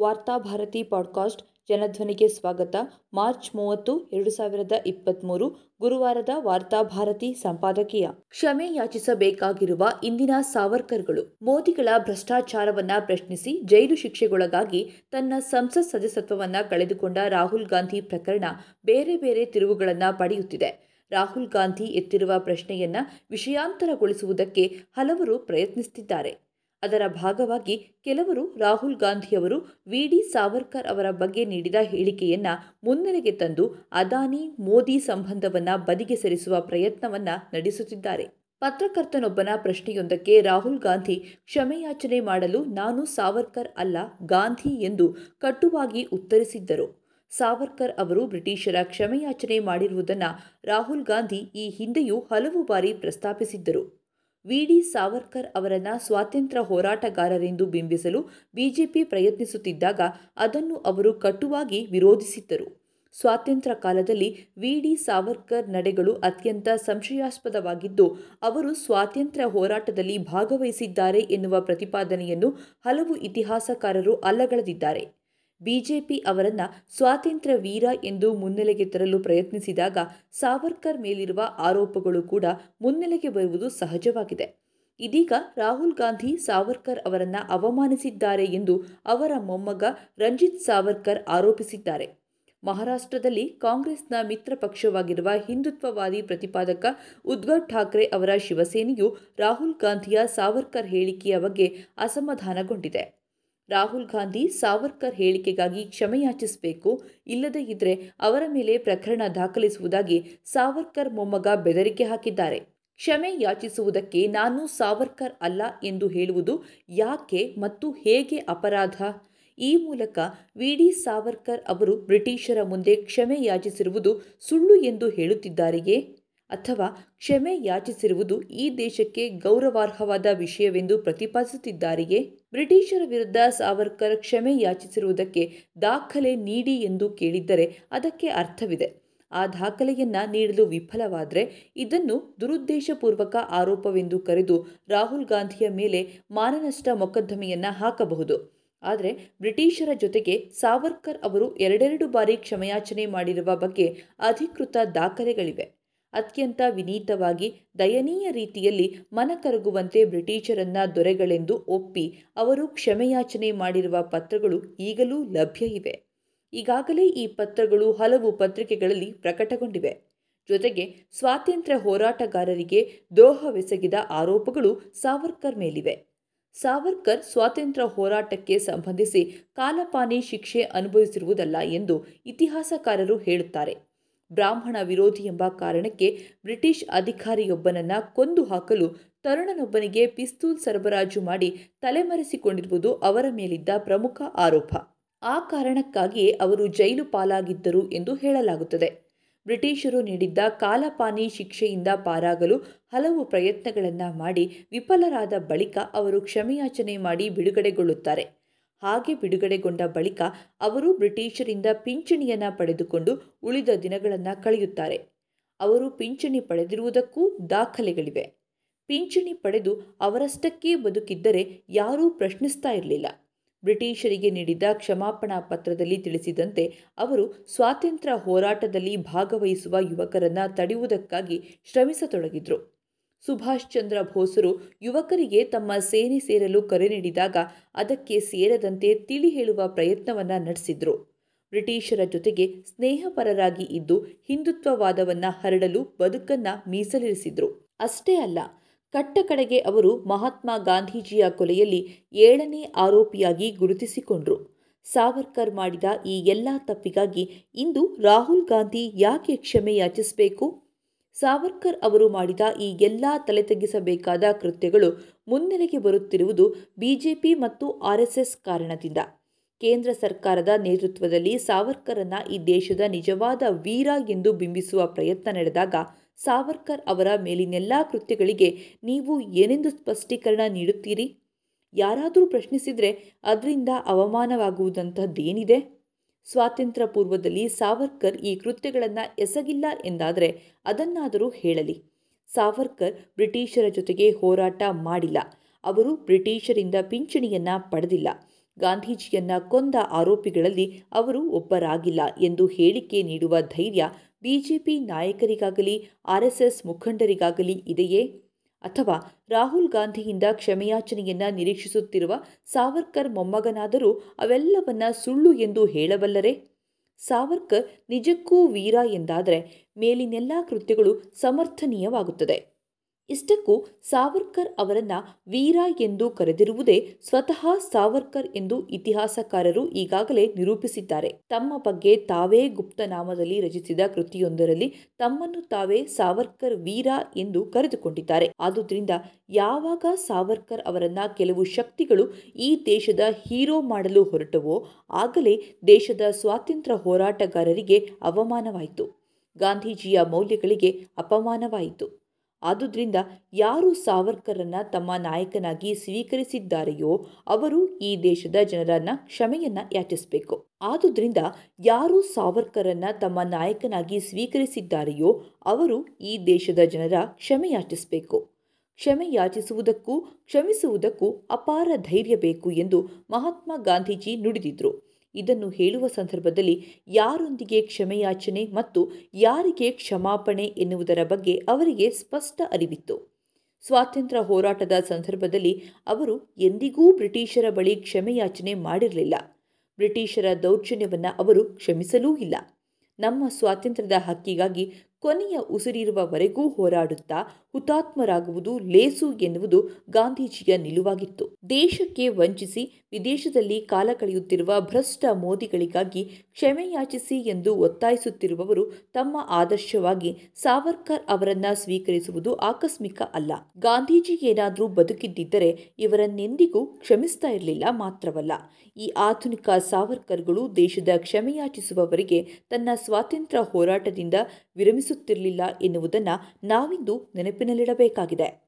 Varthabharati podcast ಜನಧ್ವನಿಗೆ ಸ್ವಾಗತ. March ಮೂವತ್ತು, ಎರಡು ಸಾವಿರದ ಇಪ್ಪತ್ತ್ಮೂರು ಗುರುವಾರದ ವಾರ್ತಾಭಾರತಿ ಸಂಪಾದಕೀಯ. ಕ್ಷಮೆ ಯಾಚಿಸಬೇಕಾಗಿರುವ ಇಂದಿನ ಸಾವರ್ಕರ್ಗಳು. ಮೋದಿಗಳ ಭ್ರಷ್ಟಾಚಾರವನ್ನ ಪ್ರಶ್ನಿಸಿ ಜೈಲು ಶಿಕ್ಷೆಗೊಳಗಾಗಿ ತನ್ನ ಸಂಸತ್ ಸದಸ್ಯತ್ವವನ್ನ ಕಳೆದುಕೊಂಡ ರಾಹುಲ್ ಗಾಂಧಿ ಪ್ರಕರಣ ಬೇರೆ ಬೇರೆ ತಿರುವುಗಳನ್ನು ಪಡೆಯುತ್ತಿದೆ. ರಾಹುಲ್ ಗಾಂಧಿ ಎತ್ತಿರುವ ಪ್ರಶ್ನೆಯನ್ನ ವಿಷಯಾಂತರಗೊಳಿಸುವುದಕ್ಕೆ ಹಲವರು ಪ್ರಯತ್ನಿಸುತ್ತಿದ್ದಾರೆ ಅದರ ಭಾಗವಾಗಿ ಕೆಲವರು ರಾಹುಲ್ ಗಾಂಧಿಯವರು ವಿ ಡಿ ಸಾವರ್ಕರ್ ಅವರ ಬಗ್ಗೆ ನೀಡಿದ ಹೇಳಿಕೆಯನ್ನ ಮುನ್ನೆಲೆಗೆ ತಂದು ಅದಾನಿ ಮೋದಿ ಸಂಬಂಧವನ್ನ ಬದಿಗೆ ಸರಿಸುವ ಪ್ರಯತ್ನವನ್ನ ನಡೆಸುತ್ತಿದ್ದಾರೆ. ಪತ್ರಕರ್ತನೊಬ್ಬನ ಪ್ರಶ್ನೆಯೊಂದಕ್ಕೆ ರಾಹುಲ್ ಗಾಂಧಿ, ಕ್ಷಮೆಯಾಚನೆ ಮಾಡಲು ನಾನು ಸಾವರ್ಕರ್ ಅಲ್ಲ, ಗಾಂಧಿ ಎಂದು ಕಟುವಾಗಿ ಉತ್ತರಿಸಿದ್ದರು. ಸಾವರ್ಕರ್ ಅವರು ಬ್ರಿಟಿಷರ ಕ್ಷಮೆಯಾಚನೆ ಮಾಡಿರುವುದನ್ನು ರಾಹುಲ್ ಗಾಂಧಿ ಈ ಹಿಂದೆಯೂ ಹಲವು ಬಾರಿ ಪ್ರಸ್ತಾಪಿಸಿದ್ದರು. ವಿ ಡಿ ಸಾವರ್ಕರ್ ಅವರನ್ನ ಸ್ವಾತಂತ್ರ್ಯ ಹೋರಾಟಗಾರರೆಂದು ಬಿಂಬಿಸಲು ಬಿಜೆಪಿ ಪ್ರಯತ್ನಿಸುತ್ತಿದ್ದಾಗ ಅದನ್ನು ಅವರು ಕಟುವಾಗಿ ವಿರೋಧಿಸಿದ್ದರು. ಸ್ವಾತಂತ್ರ್ಯ ಕಾಲದಲ್ಲಿ ವಿ ಡಿ ಸಾವರ್ಕರ್ ನಡೆಗಳು ಅತ್ಯಂತ ಸಂಶಯಾಸ್ಪದವಾಗಿದ್ದು, ಅವರು ಸ್ವಾತಂತ್ರ್ಯ ಹೋರಾಟದಲ್ಲಿ ಭಾಗವಹಿಸಿದ್ದಾರೆ ಎನ್ನುವ ಪ್ರತಿಪಾದನೆಯನ್ನು ಹಲವು ಇತಿಹಾಸಕಾರರು ಅಲ್ಲಗಳೆದಿದ್ದಾರೆ. ಬಿಜೆಪಿ ಅವರನ್ನು ಸ್ವಾತಂತ್ರ್ಯ ವೀರ ಎಂದು ಮುನ್ನೆಲೆಗೆ ತರಲು ಪ್ರಯತ್ನಿಸಿದಾಗ ಸಾವರ್ಕರ್ ಮೇಲಿರುವ ಆರೋಪಗಳು ಕೂಡ ಮುನ್ನೆಲೆಗೆ ಬರುವುದು ಸಹಜವಾಗಿದೆ. ಇದೀಗ ರಾಹುಲ್ ಗಾಂಧಿ ಸಾವರ್ಕರ್ ಅವರನ್ನು ಅವಮಾನಿಸಿದ್ದಾರೆ ಎಂದು ಅವರ ಮೊಮ್ಮಗ ರಂಜಿತ್ ಸಾವರ್ಕರ್ ಆರೋಪಿಸಿದ್ದಾರೆ. ಮಹಾರಾಷ್ಟ್ರದಲ್ಲಿ ಕಾಂಗ್ರೆಸ್ನ ಮಿತ್ರ ಪಕ್ಷವಾಗಿರುವ ಹಿಂದುತ್ವವಾದಿ ಪ್ರತಿಪಾದಕ ಉದ್ಧವ್ ಠಾಕ್ರೆ ಅವರ ಶಿವಸೇನೆಯು ರಾಹುಲ್ ಗಾಂಧಿಯ ಸಾವರ್ಕರ್ ಹೇಳಿಕೆಯ ಬಗ್ಗೆ ಅಸಮಾಧಾನಗೊಂಡಿದೆ. ರಾಹುಲ್ ಗಾಂಧಿ ಸಾವರ್ಕರ್ ಹೇಳಿಕೆಗಾಗಿ ಕ್ಷಮೆಯಾಚಿಸಬೇಕು, ಇಲ್ಲದೇ ಇದ್ರೆ ಅವರ ಮೇಲೆ ಪ್ರಕರಣ ದಾಖಲಿಸುವುದಾಗಿ ಸಾವರ್ಕರ್ ಮೊಮ್ಮಗ ಬೆದರಿಕೆ ಹಾಕಿದ್ದಾರೆ. ಕ್ಷಮೆ ಯಾಚಿಸುವುದಕ್ಕೆ ನಾನು ಸಾವರ್ಕರ್ ಅಲ್ಲ ಎಂದು ಹೇಳುವುದು ಯಾಕೆ ಮತ್ತು ಹೇಗೆ ಅಪರಾಧ? ಈ ಮೂಲಕ ವಿ. ಡಿ. ಸಾವರ್ಕರ್ ಅವರು ಬ್ರಿಟಿಷರ ಮುಂದೆ ಕ್ಷಮೆ ಯಾಚಿಸಿರುವುದು ಸುಳ್ಳು ಎಂದು ಹೇಳುತ್ತಿದ್ದಾರೆಯೇ? ಅಥವಾ ಕ್ಷಮೆ ಯಾಚಿಸಿರುವುದು ಈ ದೇಶಕ್ಕೆ ಗೌರವಾರ್ಹವಾದ ವಿಷಯವೆಂದು ಪ್ರತಿಪಾದಿಸುತ್ತಿದ್ದಾರೆಯೇ? ಬ್ರಿಟಿಷರ ವಿರುದ್ಧ ಸಾವರ್ಕರ್ ಕ್ಷಮೆ ಯಾಚಿಸಿರುವುದಕ್ಕೆ ದಾಖಲೆ ನೀಡಿ ಎಂದು ಕೇಳಿದ್ದರೆ ಅದಕ್ಕೆ ಅರ್ಥವಿದೆ. ಆ ದಾಖಲೆಯನ್ನು ನೀಡಲು ವಿಫಲವಾದರೆ ಇದನ್ನು ದುರುದ್ದೇಶಪೂರ್ವಕ ಆರೋಪವೆಂದು ಕರೆದು ರಾಹುಲ್ ಗಾಂಧಿಯ ಮೇಲೆ ಮಾನನಷ್ಟ ಮೊಕದ್ದಮೆಯನ್ನ ಹಾಕಬಹುದು. ಆದರೆ ಬ್ರಿಟಿಷರ ಜೊತೆಗೆ ಸಾವರ್ಕರ್ ಅವರು ಎರಡೆರಡು ಬಾರಿ ಕ್ಷಮೆಯಾಚನೆ ಮಾಡಿರುವ ಬಗ್ಗೆ ಅಧಿಕೃತ ದಾಖಲೆಗಳಿವೆ. ಅತ್ಯಂತ ವಿನೀತವಾಗಿ ದಯನೀಯ ರೀತಿಯಲ್ಲಿ ಮನಕರಗುವಂತೆ ಬ್ರಿಟಿಷರನ್ನ ದೊರೆಗಳೆಂದು ಒಪ್ಪಿ ಅವರು ಕ್ಷಮೆಯಾಚನೆ ಮಾಡಿರುವ ಪತ್ರಗಳು ಈಗಲೂ ಲಭ್ಯ ಇವೆ. ಈಗಾಗಲೇ ಈ ಪತ್ರಗಳು ಹಲವು ಪತ್ರಿಕೆಗಳಲ್ಲಿ ಪ್ರಕಟಗೊಂಡಿವೆ. ಜೊತೆಗೆ ಸ್ವಾತಂತ್ರ್ಯ ಹೋರಾಟಗಾರರಿಗೆ ದ್ರೋಹವೆಸಗಿದ ಆರೋಪಗಳು ಸಾವರ್ಕರ್ ಮೇಲಿವೆ. ಸಾವರ್ಕರ್ ಸ್ವಾತಂತ್ರ್ಯ ಹೋರಾಟಕ್ಕೆ ಸಂಬಂಧಿಸಿ ಕಾಲಪಾನಿ ಶಿಕ್ಷೆ ಅನುಭವಿಸಿರುವುದಲ್ಲ ಎಂದು ಇತಿಹಾಸಕಾರರು ಹೇಳುತ್ತಾರೆ. ಬ್ರಾಹ್ಮಣ ವಿರೋಧಿ ಎಂಬ ಕಾರಣಕ್ಕೆ ಬ್ರಿಟಿಷ್ ಅಧಿಕಾರಿಯೊಬ್ಬನನ್ನ ಕೊಂದು ಹಾಕಲು ತರುಣನೊಬ್ಬನಿಗೆ ಪಿಸ್ತೂಲ್ ಸರಬರಾಜು ಮಾಡಿ ತಲೆಮರೆಸಿಕೊಂಡಿರುವುದು ಅವರ ಮೇಲಿದ್ದ ಪ್ರಮುಖ ಆರೋಪ. ಆ ಕಾರಣಕ್ಕಾಗಿಯೇ ಅವರು ಜೈಲು ಪಾಲಾಗಿದ್ದರು ಎಂದು ಹೇಳಲಾಗುತ್ತದೆ. ಬ್ರಿಟಿಷರು ನೀಡಿದ್ದ ಕಾಲಪಾನಿ ಶಿಕ್ಷೆಯಿಂದ ಪಾರಾಗಲು ಹಲವು ಪ್ರಯತ್ನಗಳನ್ನು ಮಾಡಿ ವಿಫಲರಾದ ಬಳಿಕ ಅವರು ಕ್ಷಮೆಯಾಚನೆ ಮಾಡಿ ಬಿಡುಗಡೆಗೊಳ್ಳುತ್ತಾರೆ. ಹಾಗೆ ಬಿಡುಗಡೆಗೊಂಡ ಬಳಿಕ ಅವರು ಬ್ರಿಟಿಷರಿಂದ ಪಿಂಚಣಿಯನ್ನು ಪಡೆದುಕೊಂಡು ಉಳಿದ ದಿನಗಳನ್ನು ಕಳೆಯುತ್ತಾರೆ. ಅವರು ಪಿಂಚಣಿ ಪಡೆದಿರುವುದಕ್ಕೂ ದಾಖಲೆಗಳಿವೆ. ಪಿಂಚಣಿ ಪಡೆದು ಅವರಷ್ಟಕ್ಕೇ ಬದುಕಿದ್ದರೆ ಯಾರೂ ಪ್ರಶ್ನಿಸ್ತಾ ಇರಲಿಲ್ಲ. ಬ್ರಿಟಿಷರಿಗೆ ನೀಡಿದ ಕ್ಷಮಾಪಣಾ ಪತ್ರದಲ್ಲಿ ತಿಳಿಸಿದಂತೆ ಅವರು ಸ್ವಾತಂತ್ರ್ಯ ಹೋರಾಟದಲ್ಲಿ ಭಾಗವಹಿಸುವ ಯುವಕರನ್ನ ತಡೆಯುವುದಕ್ಕಾಗಿ ಶ್ರಮಿಸತೊಡಗಿದ್ರು. ಸುಭಾಷ್ ಚಂದ್ರ ಬೋಸರು ಯುವಕರಿಗೆ ತಮ್ಮ ಸೇನೆ ಸೇರಲು ಕರೆ ನೀಡಿದಾಗ ಅದಕ್ಕೆ ಸೇರದಂತೆ ತಿಳಿ ಹೇಳುವ ಪ್ರಯತ್ನವನ್ನ ನಡೆಸಿದ್ರು. ಬ್ರಿಟಿಷರ ಜೊತೆಗೆ ಸ್ನೇಹಪರರಾಗಿ ಇದ್ದು ಹಿಂದುತ್ವವಾದವನ್ನ ಹರಡಲು ಬದುಕನ್ನ ಮೀಸಲಿರಿಸಿದ್ರು. ಅಷ್ಟೇ ಅಲ್ಲ ಕಟ್ಟ ಕಡೆಗೆ ಅವರು ಮಹಾತ್ಮ ಗಾಂಧೀಜಿಯ ಕೊಲೆಯಲ್ಲಿ ಏಳನೇ ಆರೋಪಿಯಾಗಿ ಗುರುತಿಸಿಕೊಂಡ್ರು. ಸಾವರ್ಕರ್ ಮಾಡಿದ ಈ ಎಲ್ಲ ತಪ್ಪಿಗಾಗಿ ಇಂದು ರಾಹುಲ್ ಗಾಂಧಿ ಯಾಕೆ ಕ್ಷಮೆ ಯಾಚಿಸಬೇಕು? ಸಾವರ್ಕರ್ ಅವರು ಮಾಡಿದ ಈ ಎಲ್ಲ ತಲೆತಗ್ಗಿಸಬೇಕಾದ ಕೃತ್ಯಗಳು ಮುನ್ನೆಲೆಗೆ ಬರುತ್ತಿರುವುದು ಬಿಜೆಪಿ ಮತ್ತು ಆರ್ಎಸ್ಎಸ್ ಕಾರಣದಿಂದ. ಕೇಂದ್ರ ಸರ್ಕಾರದ ನೇತೃತ್ವದಲ್ಲಿ ಸಾವರ್ಕರನ್ನ ಈ ದೇಶದ ನಿಜವಾದ ವೀರ ಎಂದು ಬಿಂಬಿಸುವ ಪ್ರಯತ್ನ ನಡೆದಾಗ ಸಾವರ್ಕರ್ ಅವರ ಮೇಲಿನೆಲ್ಲ ಕೃತ್ಯಗಳಿಗೆ ನೀವು ಏನೆಂದು ಸ್ಪಷ್ಟೀಕರಣ ನೀಡುತ್ತೀರಿ? ಯಾರಾದರೂ ಪ್ರಶ್ನಿಸಿದರೆ ಅದರಿಂದ ಅವಮಾನವಾಗುವುದಂಥದ್ದೇನಿದೆ ಸ್ವಾತಂತ್ರ್ಯ ಪೂರ್ವದಲ್ಲಿ ಸಾವರ್ಕರ್ ಈ ಕೃತ್ಯಗಳನ್ನು ಎಸಗಿಲ್ಲ ಎಂದಾದರೆ ಅದನ್ನಾದರೂ ಹೇಳಲಿ. ಸಾವರ್ಕರ್ ಬ್ರಿಟಿಷರ ಜೊತೆಗೆ ಹೋರಾಟ ಮಾಡಿಲ್ಲ. ಅವರು ಬ್ರಿಟಿಷರಿಂದ ಪಿಂಚಣಿಯನ್ನ ಪಡೆದಿಲ್ಲ. ಗಾಂಧೀಜಿಯನ್ನ ಕೊಂದ ಆರೋಪಿಗಳಲ್ಲಿ ಅವರು ಒಬ್ಬರಾಗಿಲ್ಲ ಎಂದು ಹೇಳಿಕೆ ನೀಡುವ ಧೈರ್ಯ ಬಿಜೆಪಿ ನಾಯಕರಿಗಾಗಲಿ ಆರ್ಎಸ್ಎಸ್ ಮುಖಂಡರಿಗಾಗಲಿ ಇದೆಯೇ? ಅಥವಾ ರಾಹುಲ್ ಗಾಂಧಿಯಿಂದ ಕ್ಷಮೆಯಾಚನೆಯನ್ನ ನಿರೀಕ್ಷಿಸುತ್ತಿರುವ ಸಾವರ್ಕರ್ ಮೊಮ್ಮಗನಾದರೂ ಅವೆಲ್ಲವನ್ನ ಸುಳ್ಳು ಎಂದು ಹೇಳಬಲ್ಲರೆ? ಸಾವರ್ಕರ್ ನಿಜಕ್ಕೂ ವೀರ ಎಂದಾದರೆ ಮೇಲಿನೆಲ್ಲ ಕೃತ್ಯಗಳು ಸಮರ್ಥನೀಯವಾಗುತ್ತದೆ. ಇಷ್ಟಕ್ಕೂ ಸಾವರ್ಕರ್ ಅವರನ್ನು ವೀರ ಎಂದು ಕರೆದಿರುವುದೇ ಸ್ವತಃ ಸಾವರ್ಕರ್ ಎಂದು ಇತಿಹಾಸಕಾರರು ಈಗಾಗಲೇ ನಿರೂಪಿಸಿದ್ದಾರೆ. ತಮ್ಮ ಬಗ್ಗೆ ತಾವೇ ಗುಪ್ತನಾಮದಲ್ಲಿ ರಚಿಸಿದ ಕೃತಿಯೊಂದರಲ್ಲಿ ತಮ್ಮನ್ನು ತಾವೇ ಸಾವರ್ಕರ್ ವೀರ ಎಂದು ಕರೆದುಕೊಂಡಿದ್ದಾರೆ. ಆದುದರಿಂದ ಯಾವಾಗ ಸಾವರ್ಕರ್ ಅವರನ್ನ ಕೆಲವು ಶಕ್ತಿಗಳು ಈ ದೇಶದ ಹೀರೋ ಮಾಡಲು ಹೊರಟವೋ ಆಗಲೇ ದೇಶದ ಸ್ವಾತಂತ್ರ್ಯ ಹೋರಾಟಗಾರರಿಗೆ ಅವಮಾನವಾಯಿತು. ಗಾಂಧೀಜಿಯ ಮೌಲ್ಯಗಳಿಗೆ ಅಪಮಾನವಾಯಿತು. ಆದುದರಿಂದ ಯಾರು ಸಾವರ್ಕರನ್ನು ತಮ್ಮ ನಾಯಕನಾಗಿ ಸ್ವೀಕರಿಸಿದ್ದಾರೆಯೋ ಅವರು ಈ ದೇಶದ ಜನರನ್ನು ಕ್ಷಮೆಯನ್ನ ಯಾಚಿಸಬೇಕು. ಆದುದರಿಂದ ಯಾರು ಸಾವರ್ಕರನ್ನು ತಮ್ಮ ನಾಯಕನಾಗಿ ಸ್ವೀಕರಿಸಿದ್ದಾರೆಯೋ ಅವರು ಈ ದೇಶದ ಜನರ ಕ್ಷಮೆ ಯಾಚಿಸಬೇಕು. ಕ್ಷಮೆ ಯಾಚಿಸುವುದಕ್ಕೂ, ಕ್ಷಮಿಸುವುದಕ್ಕೂ ಅಪಾರ ಧೈರ್ಯ ಬೇಕು ಎಂದು ಮಹಾತ್ಮ ಗಾಂಧೀಜಿ ನುಡಿದಿದ್ರು. ಇದನ್ನು ಹೇಳುವ ಸಂದರ್ಭದಲ್ಲಿ ಯಾರೊಂದಿಗೆ ಕ್ಷಮೆಯಾಚನೆ ಮತ್ತು ಯಾರಿಗೆ ಕ್ಷಮಾಪಣೆ ಎನ್ನುವುದರ ಬಗ್ಗೆ ಅವರಿಗೆ ಸ್ಪಷ್ಟ ಅರಿವಿತ್ತು. ಸ್ವಾತಂತ್ರ್ಯ ಹೋರಾಟದ ಸಂದರ್ಭದಲ್ಲಿ ಅವರು ಎಂದಿಗೂ ಬ್ರಿಟಿಷರ ಬಳಿ ಕ್ಷಮೆಯಾಚನೆ ಮಾಡಿರಲಿಲ್ಲ. ಬ್ರಿಟಿಷರ ದೌರ್ಜನ್ಯವನ್ನು ಅವರು ಕ್ಷಮಿಸಲೂ ಇಲ್ಲ. ನಮ್ಮ ಸ್ವಾತಂತ್ರ್ಯದ ಹಕ್ಕಿಗಾಗಿ ಕೊನೆಯ ಉಸಿರಿರುವವರೆಗೂ ಹೋರಾಡುತ್ತಾ ಹುತಾತ್ಮರಾಗುವುದು ಲೇಸು ಎನ್ನುವುದು ಗಾಂಧೀಜಿಯ ನಿಲುವಾಗಿತ್ತು. ದೇಶಕ್ಕೆ ವಂಚಿಸಿ, ವಿದೇಶದಲ್ಲಿ ಕಾಲ ಕಳೆಯುತ್ತಿರುವ ಭ್ರಷ್ಟ ಮೋದಿಗಳಿಗಾಗಿ ಕ್ಷಮೆಯಾಚಿಸಿ ಎಂದು ಒತ್ತಾಯಿಸುತ್ತಿರುವವರು ತಮ್ಮ ಆದರ್ಶವಾಗಿ ಸಾವರ್ಕರ್ ಅವರನ್ನ ಸ್ವೀಕರಿಸುವುದು ಆಕಸ್ಮಿಕ ಅಲ್ಲ. ಗಾಂಧೀಜಿ ಏನಾದರೂ ಬದುಕಿದ್ದಿದ್ದರೆ ಇವರನ್ನೆಂದಿಗೂ ಕ್ಷಮಿಸ್ತಾ ಇರಲಿಲ್ಲ ಮಾತ್ರವಲ್ಲ. ಈ ಆಧುನಿಕ ಸಾವರ್ಕರ್ಗಳು ದೇಶದ ಕ್ಷಮೆಯಾಚಿಸುವವರಿಗೆ ತನ್ನ ಸ್ವಾತಂತ್ರ್ಯ ಹೋರಾಟದಿಂದ ವಿರಮಿಸುತ್ತಿರಲಿಲ್ಲ ಎನ್ನುವುದನ್ನು ನಾವಿಂದು ನೆನಪಿನಲ್ಲಿಡಬೇಕಾಗಿದೆ.